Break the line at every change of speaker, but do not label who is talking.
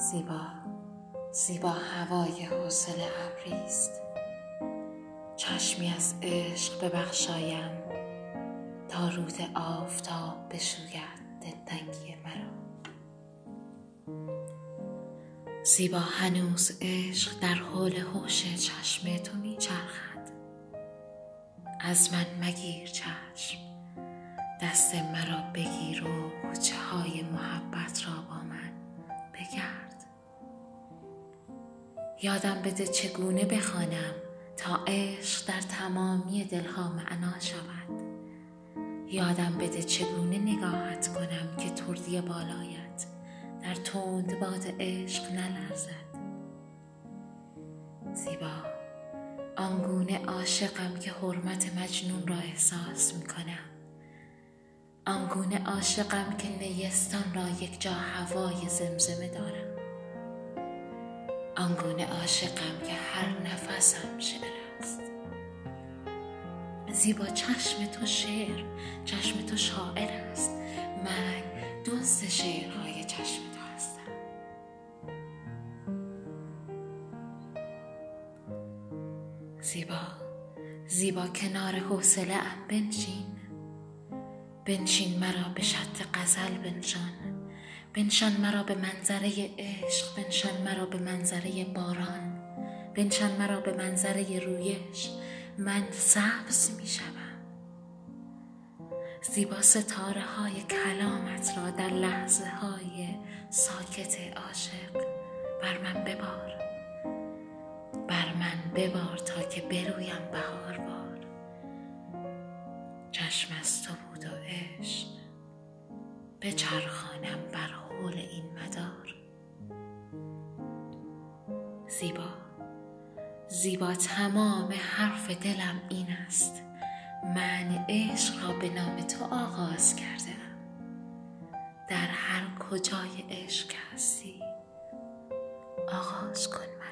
زیبا زیبا هوای حوصله ابریست چشمی از عشق ببخشایم تا رود آفتاب بشوید دلتنگی مرا. زیبا هنوز عشق در حول هوش چشم تو میچرخد از من مگیر چشم دست مرا بگیر و کوچه های یادم بده چگونه بخوانم تا عشق در تمامی دلها معنا شود. یادم بده چگونه نگاهت کنم که تردی بالایت در تند باد عشق نلرزد. زیبا آنگونه عاشقم که حرمت مجنون را احساس می کنم آنگونه عاشقم که نیستان را یک جا هوای زمزمه دارم. آنگونه عاشقم که هر نفسم شعر است. زیبا چشم تو شعر چشم تو شاعر است. من دوست شعرهای چشم تو هستم. زیبا زیبا کنار حوصله ام بنشین. بنشین مرا به شط غزل بنشان. بنشان مرا به منظره عشق بنشان مرا به منظره باران بنشان مرا به منظره رویش. من سبز می شوم زیبا ستاره های کلامت را در لحظه های ساکت عاشق بر من ببار. بر من ببار تا که برویم بهار بار چشم از تو بود و عشق. بچرخانم بر حول این مدار. زیبا. زیبا تمام حرف دلم این است. من عشق را به نام تو آغاز کرده در هر کجای عشق هستی آغاز کن